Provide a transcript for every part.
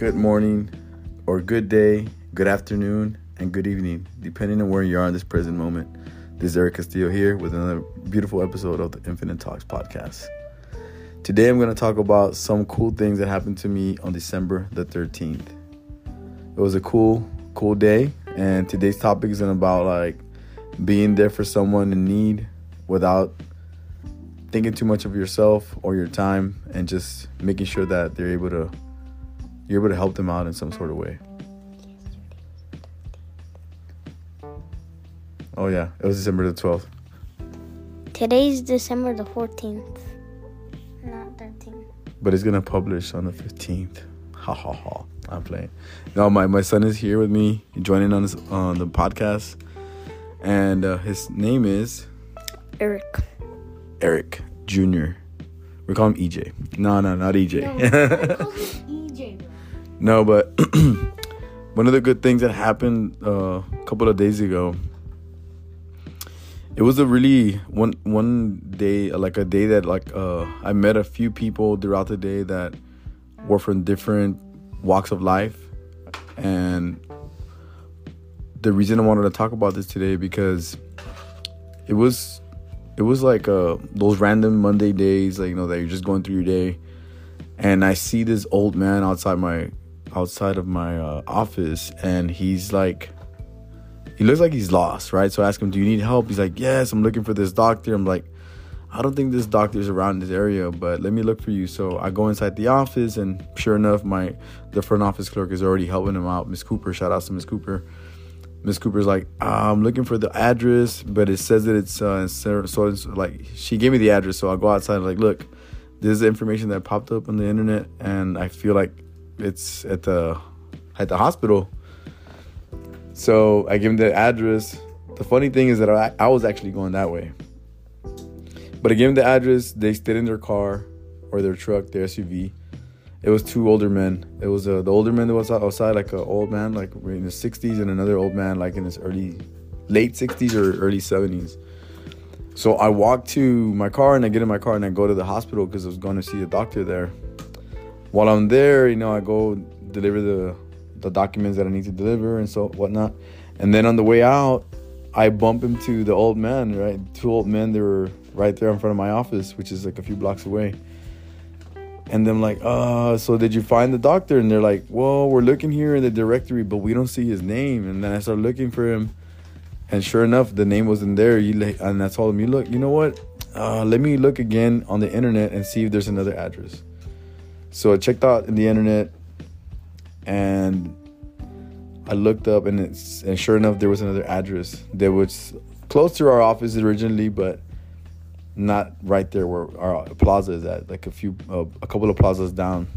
good morning, or good day, good afternoon, and good evening, depending on where you are in this present moment. This is Eric Castillo here with another beautiful episode of the Infinite Talks podcast. Today I'm going to talk about some cool things that happened to me on December the 13th. It was a cool, cool day, and today's topic is about like being there for someone in need without thinking too much of yourself or your time and just making sure that they're able to you're able to help them out in some sort of way. Oh yeah, it was December the 12th. Today's December the 14th, not 13th. But it's gonna publish on the 15th. Ha ha ha. I'm playing. No, my, my son is here with me, joining on this, on the podcast, and uh, his name is Eric. Eric Jr. We call him EJ. No, no, not EJ. EJ, bro. No, but one of the good things that happened uh, a couple of days ago. It was a really one one day like a day that like uh, I met a few people throughout the day that were from different walks of life, and the reason I wanted to talk about this today because it was it was like uh, those random Monday days, like you know that you're just going through your day, and I see this old man outside my outside of my uh, office and he's like he looks like he's lost right? So i ask him do you need help? He's like yes i'm looking for this doctor. I'm like i don't think this doctor's around this area but let me look for you. So i go inside the office and sure enough my the front office clerk is already helping him out. Miss cooper shout out to miss cooper. Miss cooper's like i'm looking for the address but it says that it's uh so it's like she gave me the address. So i'll go outside like look this is information that popped up on the internet and i feel like it's at the at the hospital. So I give him the address. The funny thing is that I, I was actually going that way. But I gave him the address. They stayed in their car or their truck, their SUV. It was two older men. It was uh, the older man that was outside, like an old man, like in his 60s, and another old man, like in his early, late 60s or early 70s. So I walk to my car and I get in my car and I go to the hospital because I was going to see a doctor there while I'm there, you know, I go deliver the the documents that I need to deliver and so whatnot. And then on the way out, I bump into the old man, right? Two old men, they were right there in front of my office, which is like a few blocks away. And then like, uh, so did you find the doctor? And they're like, well, we're looking here in the directory, but we don't see his name. And then I start looking for him. And sure enough, the name wasn't there. You and I told him, you look, you know what? Uh, let me look again on the internet and see if there's another address. So I checked out the internet and I looked up and it's and sure enough there was another address that was close to our office originally, but not right there where our plaza is at, like a few uh, a couple of plazas down.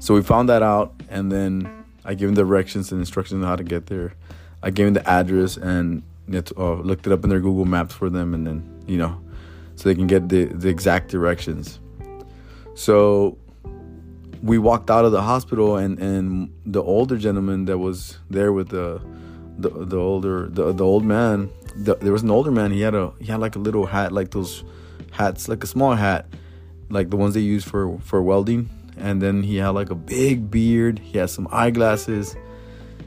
So we found that out and then I gave him directions and instructions on how to get there. I gave him the address and it, uh, looked it up in their Google Maps for them and then, you know, so they can get the, the exact directions. So we walked out of the hospital, and, and the older gentleman that was there with the the, the older the, the old man, the, there was an older man. He had a he had like a little hat, like those hats, like a small hat, like the ones they use for for welding. And then he had like a big beard. He had some eyeglasses.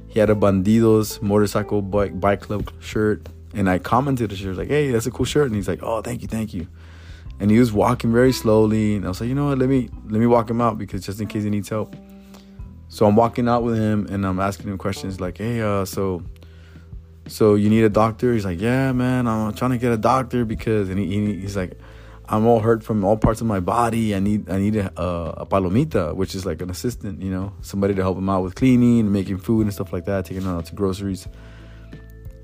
He had a Bandidos motorcycle bike bike club shirt. And I commented to shirt like, "Hey, that's a cool shirt." And he's like, "Oh, thank you, thank you." And he was walking very slowly and i was like you know what? Let me let me walk him out because just in case he needs help. So i'm walking out with him and i'm asking him questions like hey uh so so you need a doctor? He's like yeah man i'm trying to get a doctor because and he, he's like i'm all hurt from all parts of my body. I need i need a, a palomita which is like an assistant you know somebody to help him out with cleaning making food and stuff like that taking him out to groceries.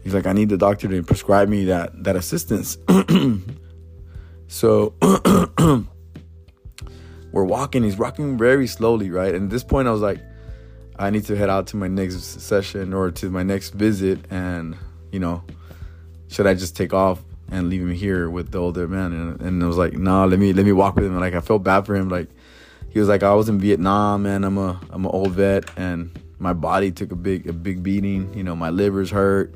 He's like i need the doctor to prescribe me that that assistance So we're walking. He's walking very slowly, right? And at this point, I was like, I need to head out to my next session or to my next visit. And, you know, should I just take off and leave him here with the older man? And, and I was like, nah, let me let me walk with him. And like I felt bad for him. Like he was like, I was in Vietnam, man. I'm a I'm an old vet, and my body took a big a big beating. You know, my liver's hurt.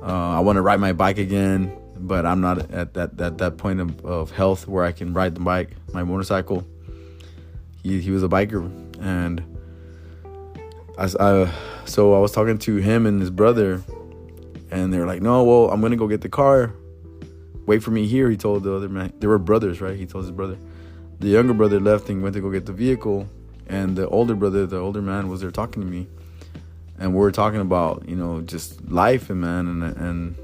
Uh, I want to ride my bike again but I'm not at that at that point of, of health where I can ride the bike, my motorcycle. He he was a biker, and I, I so I was talking to him and his brother, and they were like, "No, well, I'm gonna go get the car. Wait for me here." He told the other man. They were brothers, right? He told his brother. The younger brother left and went to go get the vehicle, and the older brother, the older man, was there talking to me, and we were talking about you know just life and man and and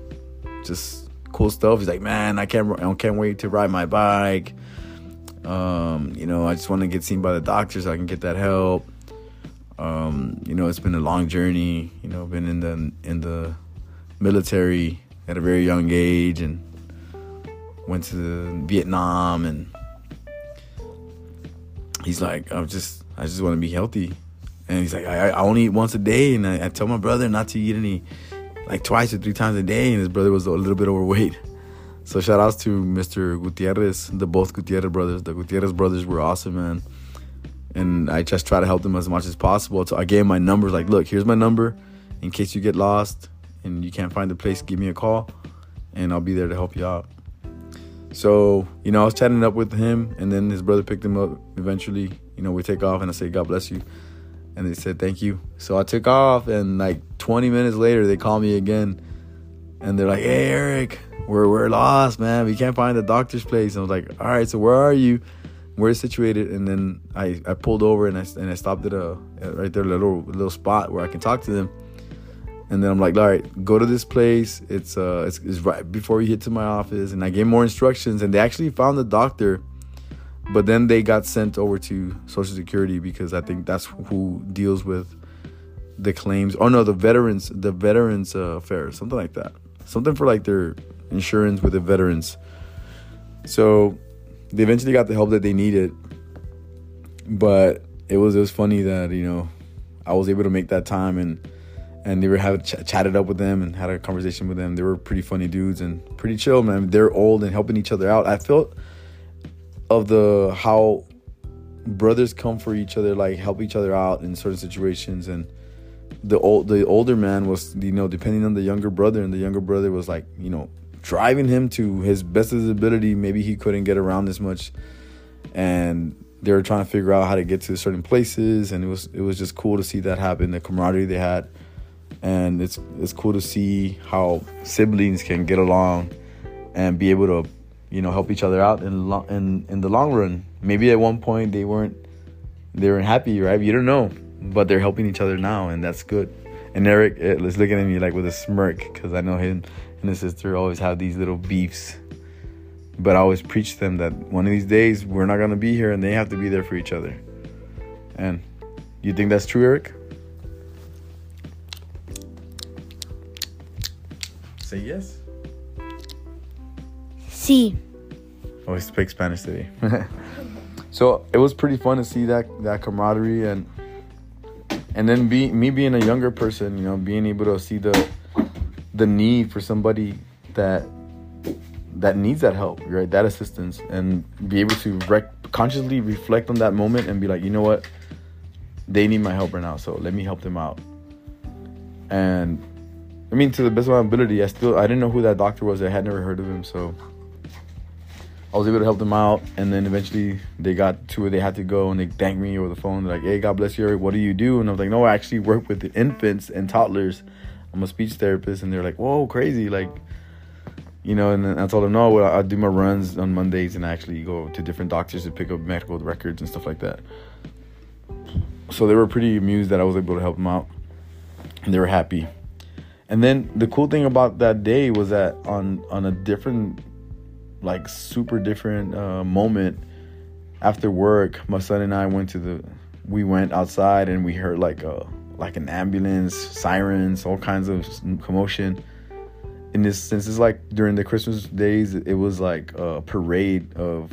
just cool stuff. He's like, "Man, I can't I can't wait to ride my bike." Um, you know, I just want to get seen by the doctor so I can get that help. Um, you know, it's been a long journey. You know, been in the in the military at a very young age and went to Vietnam and he's like, I'm just I just want to be healthy. And he's like, I, I only eat once a day, and I, I tell my brother not to eat any, like twice or three times a day. And his brother was a little bit overweight. So shout outs to Mr. Gutierrez, the both Gutierrez brothers. The Gutierrez brothers were awesome, man. And I just try to help them as much as possible. So I gave my numbers, like, look, here's my number. In case you get lost and you can't find the place, give me a call, and I'll be there to help you out. So, you know, I was chatting up with him, and then his brother picked him up eventually. You know, we take off, and I say, God bless you. And they said, thank you. So I took off, and like 20 minutes later, they call me again, and they're like, hey, Eric, we're, we're lost, man. We can't find the doctor's place. And I was like, all right, so where are you? Where is situated? And then I, I pulled over, and I, and I stopped at a, right there, a little, little spot where I can talk to them. And then I'm like, all right, go to this place. It's uh, it's, it's right before you hit to my office. And I gave more instructions, and they actually found the doctor, but then they got sent over to Social Security because I think that's who deals with the claims. Oh no, the veterans, the veterans uh, affairs, something like that. Something for like their insurance with the veterans. So they eventually got the help that they needed, but it was it was funny that you know I was able to make that time and and they were have ch- chatted up with them and had a conversation with them. They were pretty funny dudes and pretty chill, man. They're old and helping each other out. I felt of the how brothers come for each other, like help each other out in certain situations. And the old the older man was, you know, depending on the younger brother, and the younger brother was like, you know, driving him to his best of his ability. Maybe he couldn't get around as much, and they were trying to figure out how to get to certain places. And it was it was just cool to see that happen. The camaraderie they had and it's it's cool to see how siblings can get along and be able to you know help each other out in in in the long run. Maybe at one point they weren't they weren't happy right? You don't know. But they're helping each other now and that's good. And Eric eh, is looking at me like with a smirk because I know him and his sister always have these little beefs. But I always preach them that one of these days we're not gonna be here and they have to be there for each other. And you think that's true Eric? Say yes. Sí. Oh, he speaks Spanish today. so it was pretty fun to see that that camaraderie and and then be me being a younger person, you know, being able to see the the need for somebody that that needs that help, right? That assistance, and be able to rec- consciously reflect on that moment and be like, you know what, they need my help right now, so let me help them out. And I mean, to the best of my ability, I still I didn't know who that doctor was. I had never heard of him, so I was able to help them out. And then eventually they got to where they had to go, and they thanked me over the phone. They're like, "Hey, God bless you, Eric. What do you do?" And I was like, "No, I actually work with infants and toddlers. I'm a speech therapist." And they're like, "Whoa, crazy!" Like, you know. And then I told them, "No, well, I do my runs on Mondays, and I actually go to different doctors to pick up medical records and stuff like that." So they were pretty amused that I was able to help them out, and they were happy. And then the cool thing about that day was that on on a different, like super different uh, moment after work, my son and I went to the, we went outside and we heard like a like an ambulance, sirens, all kinds of commotion. In this since it's like during the Christmas days, it was like a parade of,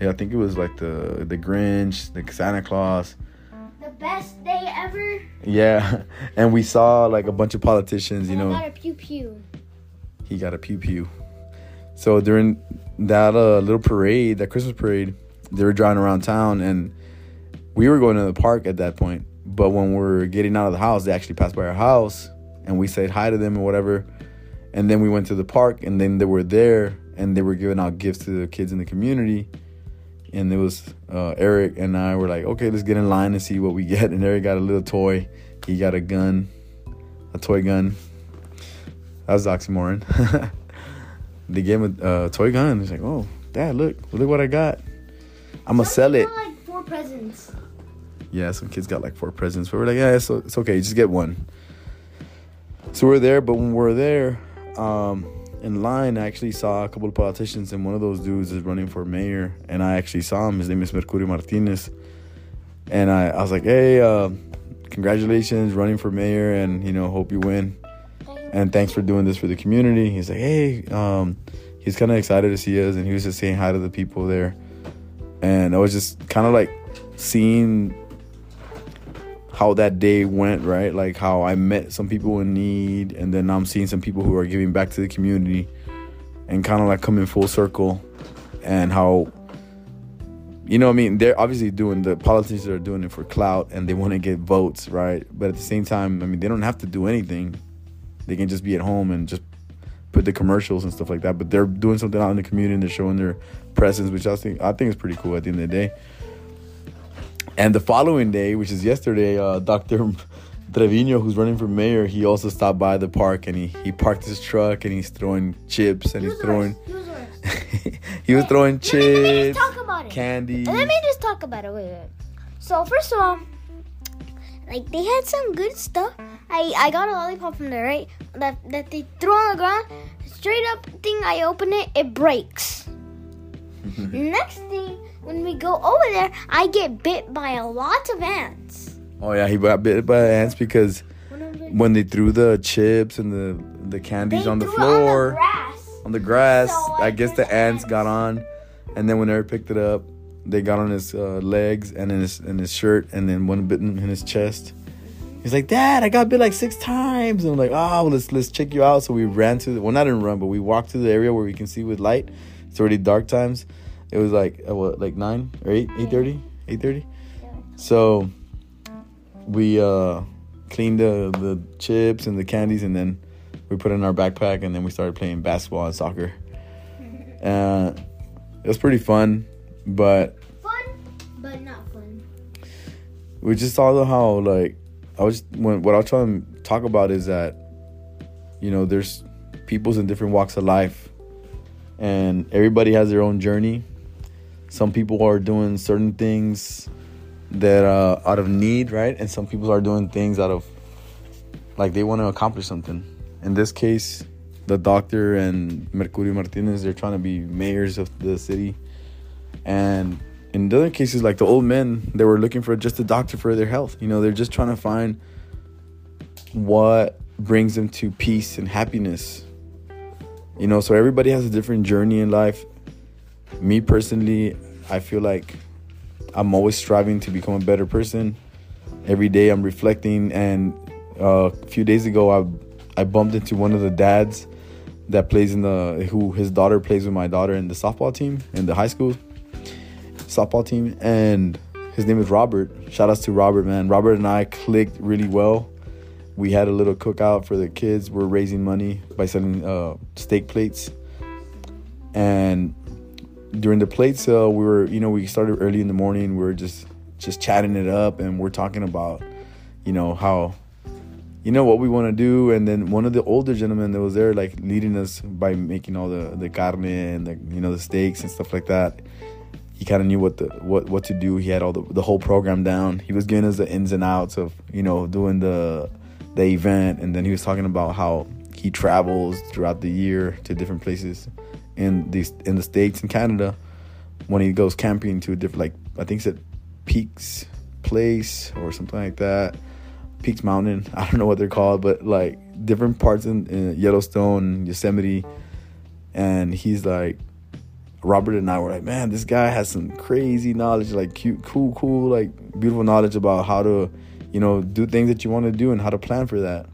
yeah, I think it was like the the Grinch, the Santa Claus, The best day ever. yeah, and we saw like a bunch of politicians, you And know. I got a pew pew. he got a pew pew. So during that uh, little parade, that Christmas parade, they were driving around town, and we were going to the park at that point. But when we were getting out of the house, they actually passed by our house, and we said hi to them and whatever. And then we went to the park, and then they were there, and they were giving out gifts to the kids in the community. and it was uh, Eric and I were like, okay, let's get in line and see what we get. And Eric got a little toy. He got a gun, a toy gun. That was oxymoron. they gave him a uh, toy gun. He's like, oh, dad, look, look what I got. I'm gonna sell it. Like four presents. Yeah, some kids got like four presents. But we're like, yeah, it's, it's okay, just get one. So we're there, but when we're there, um, in line, I actually saw a couple of politicians, and one of those dudes is running for mayor. And I actually saw him. His name is Mercurio Martinez. And I, I was like, hey, uh, congratulations, running for mayor, and you know, hope you win. And thanks for doing this for the community. He's like, hey, um, he's kind of excited to see us, and he was just saying hi to the people there. And I was just kind of like seeing how that day went, right? Like how I met some people in need, and then I'm seeing some people who are giving back to the community, and kind of like coming full circle, and how, you know, I mean, they're obviously doing the politicians are doing it for clout, and they want to get votes, right? But at the same time, I mean, they don't have to do anything; they can just be at home and just put the commercials and stuff like that. But they're doing something out in the community, and they're showing their presence, which I think I think is pretty cool at the end of the day. And the following day, which is yesterday, uh, Dr. Trevino, who's running for mayor, he also stopped by the park and he, he parked his truck and he's throwing chips and he's throwing he was throwing Let me, let me chips, just talk about it. candy. Let me just talk about it. Wait, wait. So first of all, like they had some good stuff. I I got a lollipop from there, right? That that they threw on the ground. Straight up thing. I open it, it breaks. Next thing, when we go over there, I get bit by a lot of ants. Oh yeah, he got bit by ants because When I'm like- when they threw the chips and the the candies They on the floor. on the grass. on the grass. So, I like, guess the ants ants. got on, and then when Eric picked it up, they got on his uh, legs and in his in his shirt, and then one bit in his chest. He's like, "Dad, I got bit like six times." And I'm like, "Oh, let's let's check you out." So we ran to the well, not in run, but we walked to the area where we can see with light. It's already dark times. It was like uh, what, like nine or eight, eight thirty, eight thirty. So we uh cleaned the the chips and the candies, and then we put in our backpack, and then we started playing basketball and soccer. Uh, it was pretty fun, but Fun, but not fun. we just saw how like I was when what I was trying to talk about is that you know there's people's in different walks of life, and everybody has their own journey. Some people are doing certain things that uh, out of need, right? And some people are doing things out of like they want to accomplish something. In this case, the doctor and Mercurio Martinez, they're trying to be mayors of the city. And in the other cases, like the old men, they were looking for just a doctor for their health. You know, they're just trying to find what brings them to peace and happiness. You know, so everybody has a different journey in life. Me personally, I feel like I'm always striving to become a better person. Every day I'm reflecting and uh, a few days ago I I bumped into one of the dads that plays in the who his daughter plays with my daughter in the softball team in the high school softball team and his name is Robert. Shout outs to Robert, man. Robert and I clicked really well. We had a little cookout for the kids. We're raising money by selling uh, steak plates. And during the plate sale, we were, you know, we started early in the morning. We were just just chatting it up and we're talking about, you know, how you know what we want to do and then one of the older gentlemen that was there like leading us by making all the the carne and the you know the steaks and stuff like that he kind of knew what the what what to do. He had all the, the whole program down. He was giving us the ins and outs of you know doing the the event. And then he was talking about how he travels throughout the year to different places in these in the states and canada when he goes camping to a different like i think it's at peaks place or something like that. Peaks Mountain. I don't know what they're called, but like different parts in, in Yellowstone, Yosemite, and he's like, Robert and I were like, man, this guy has some crazy knowledge, like cute, cool, cool, like beautiful knowledge about how to, you know, do things that you want to do and how to plan for that.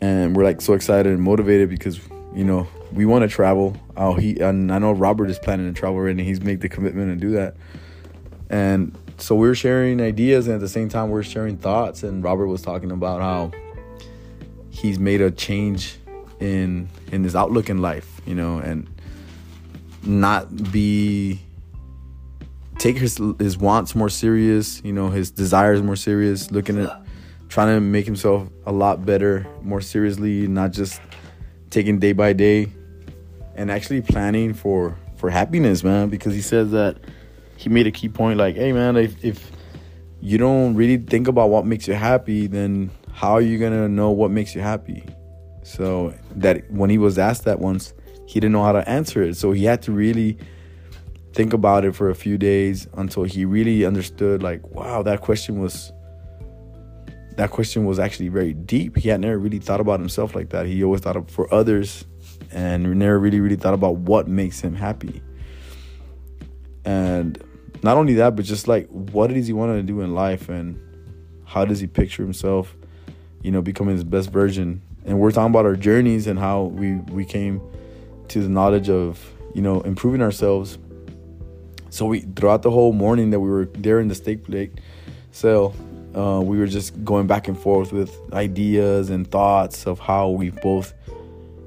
And we're like so excited and motivated because you know we want to travel. Oh, he and I know Robert is planning to travel. And he's made the commitment to do that, and so we were sharing ideas and at the same time we are sharing thoughts and robert was talking about how he's made a change in in his outlook in life you know and not be take his his wants more serious, you know, his desires more serious, looking at trying to make himself a lot better, more seriously, not just taking day by day and actually planning for for happiness, man, because he says that he made a key point like, "Hey man, if if you don't really think about what makes you happy, then how are you going to know what makes you happy?" So that when he was asked that once, he didn't know how to answer it. So he had to really think about it for a few days until he really understood like wow that question was that question was actually very deep. He had never really thought about himself like that. He always thought of for others and never really really thought about what makes him happy. And not only that but just like what does he want to do in life and how does he picture himself you know becoming his best version? And we're talking about our journeys and how we we came to the knowledge of you know improving ourselves so we throughout the whole morning that we were there in the steak plate sale, uh, we were just going back and forth with ideas and thoughts of how we both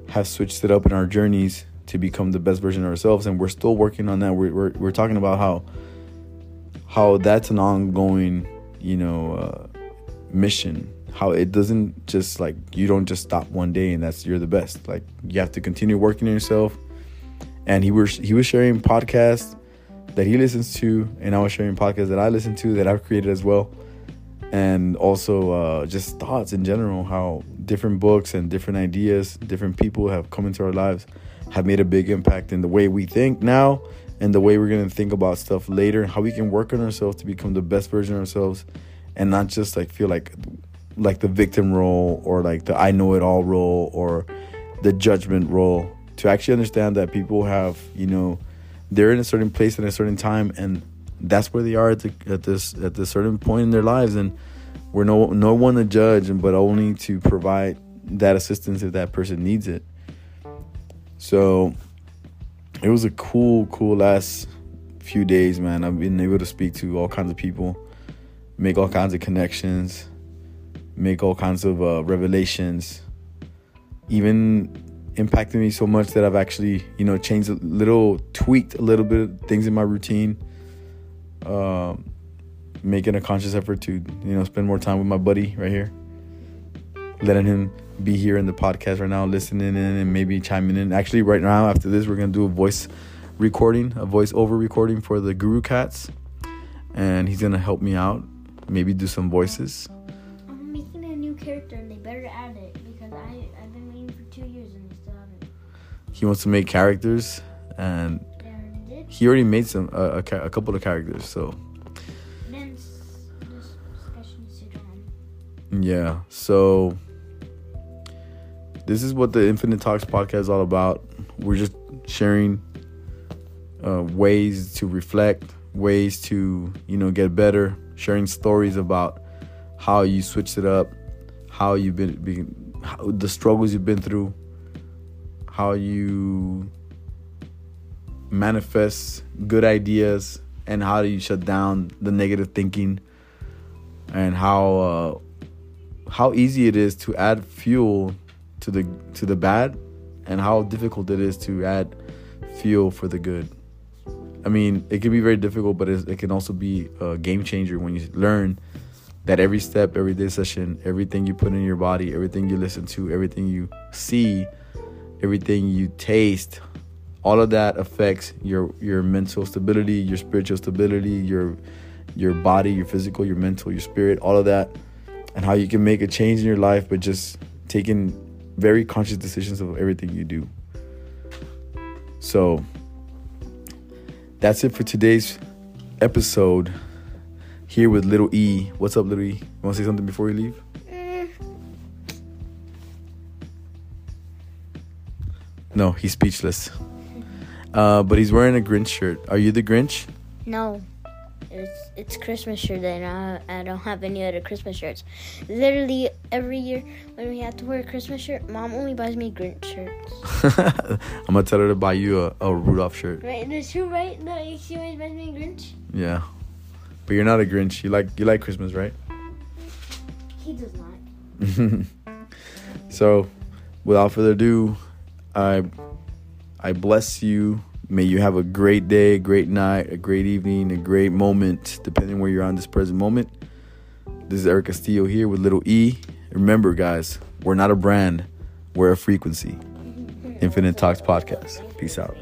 have switched it up in our journeys to become the best version of ourselves, and we're still working on that. We're we're, we're talking about how how that's an ongoing, you know, uh, mission. How it doesn't just like you don't just stop one day and that's you're the best. Like you have to continue working on yourself. And he was he was sharing podcasts that he listens to, and I was sharing podcasts that I listen to that I've created as well, and also uh, just thoughts in general. How different books and different ideas, different people have come into our lives, have made a big impact in the way we think now, and the way we're gonna think about stuff later. and How we can work on ourselves to become the best version of ourselves, and not just like feel like like the victim role or like the I know it all role or the judgment role. To actually understand that people have you know they're in a certain place at a certain time and that's where they are at, the, at this at this certain point in their lives. And we're no no one to judge but only to provide that assistance if that person needs it. So it was a cool cool last few days man. I've been able to speak to all kinds of people make all kinds of connections make all kinds of uh, revelations even impacted me so much that I've actually, you know, changed a little, tweaked a little bit things in my routine. Um, making a conscious effort to, you know, spend more time with my buddy right here. Letting him be here in the podcast right now, listening in and maybe chiming in. Actually, right now after this, we're gonna do a voice recording, a voice over recording for the Guru Cats, and he's gonna help me out, maybe do some voices. Character, and they better add it because I I've been waiting for two years and they still haven't. He wants to make characters, and already he already made some uh, a, a couple of characters. So Then this discussion is on. yeah, so this is what the Infinite Talks podcast is all about. We're just sharing uh, ways to reflect, ways to you know get better, sharing stories about how you switched it up, how you've been, been how, the struggles you've been through, how you manifest good ideas, and how do you shut down the negative thinking, and how uh, how easy it is to add fuel to the to the bad, and how difficult it is to add fuel for the good. I mean, it can be very difficult, but it, it can also be a game changer when you learn that every step, every day session, everything you put in your body, everything you listen to, everything you see, everything you taste, all of that affects your your mental stability, your spiritual stability, your your body, your physical, your mental, your spirit, all of that, and how you can make a change in your life, but just taking very conscious decisions of everything you do. So that's it for today's episode here with Little E. What's up, Little E? You want to say something before you leave? Mm, No, he's speechless. Uh, but he's wearing a Grinch shirt. Are you the Grinch? no, it's it's Christmas shirt and I, I don't have any other Christmas shirts. Literally every year when we have to wear a Christmas shirt, mom only buys me Grinch shirts. I'm gonna tell her to buy you a, a Rudolph shirt. Right, that's true, right? No, she always buys me Grinch. Yeah, but you're not a Grinch. You like you like Christmas, right? He does not. so, without further ado, I I bless you May you have a great day, a great night, a great evening, a great moment, depending where you're on this present moment. This is Eric Castillo here with Little E. Remember, guys, we're not a brand, we're a frequency. Infinite Talks Podcast. Peace out.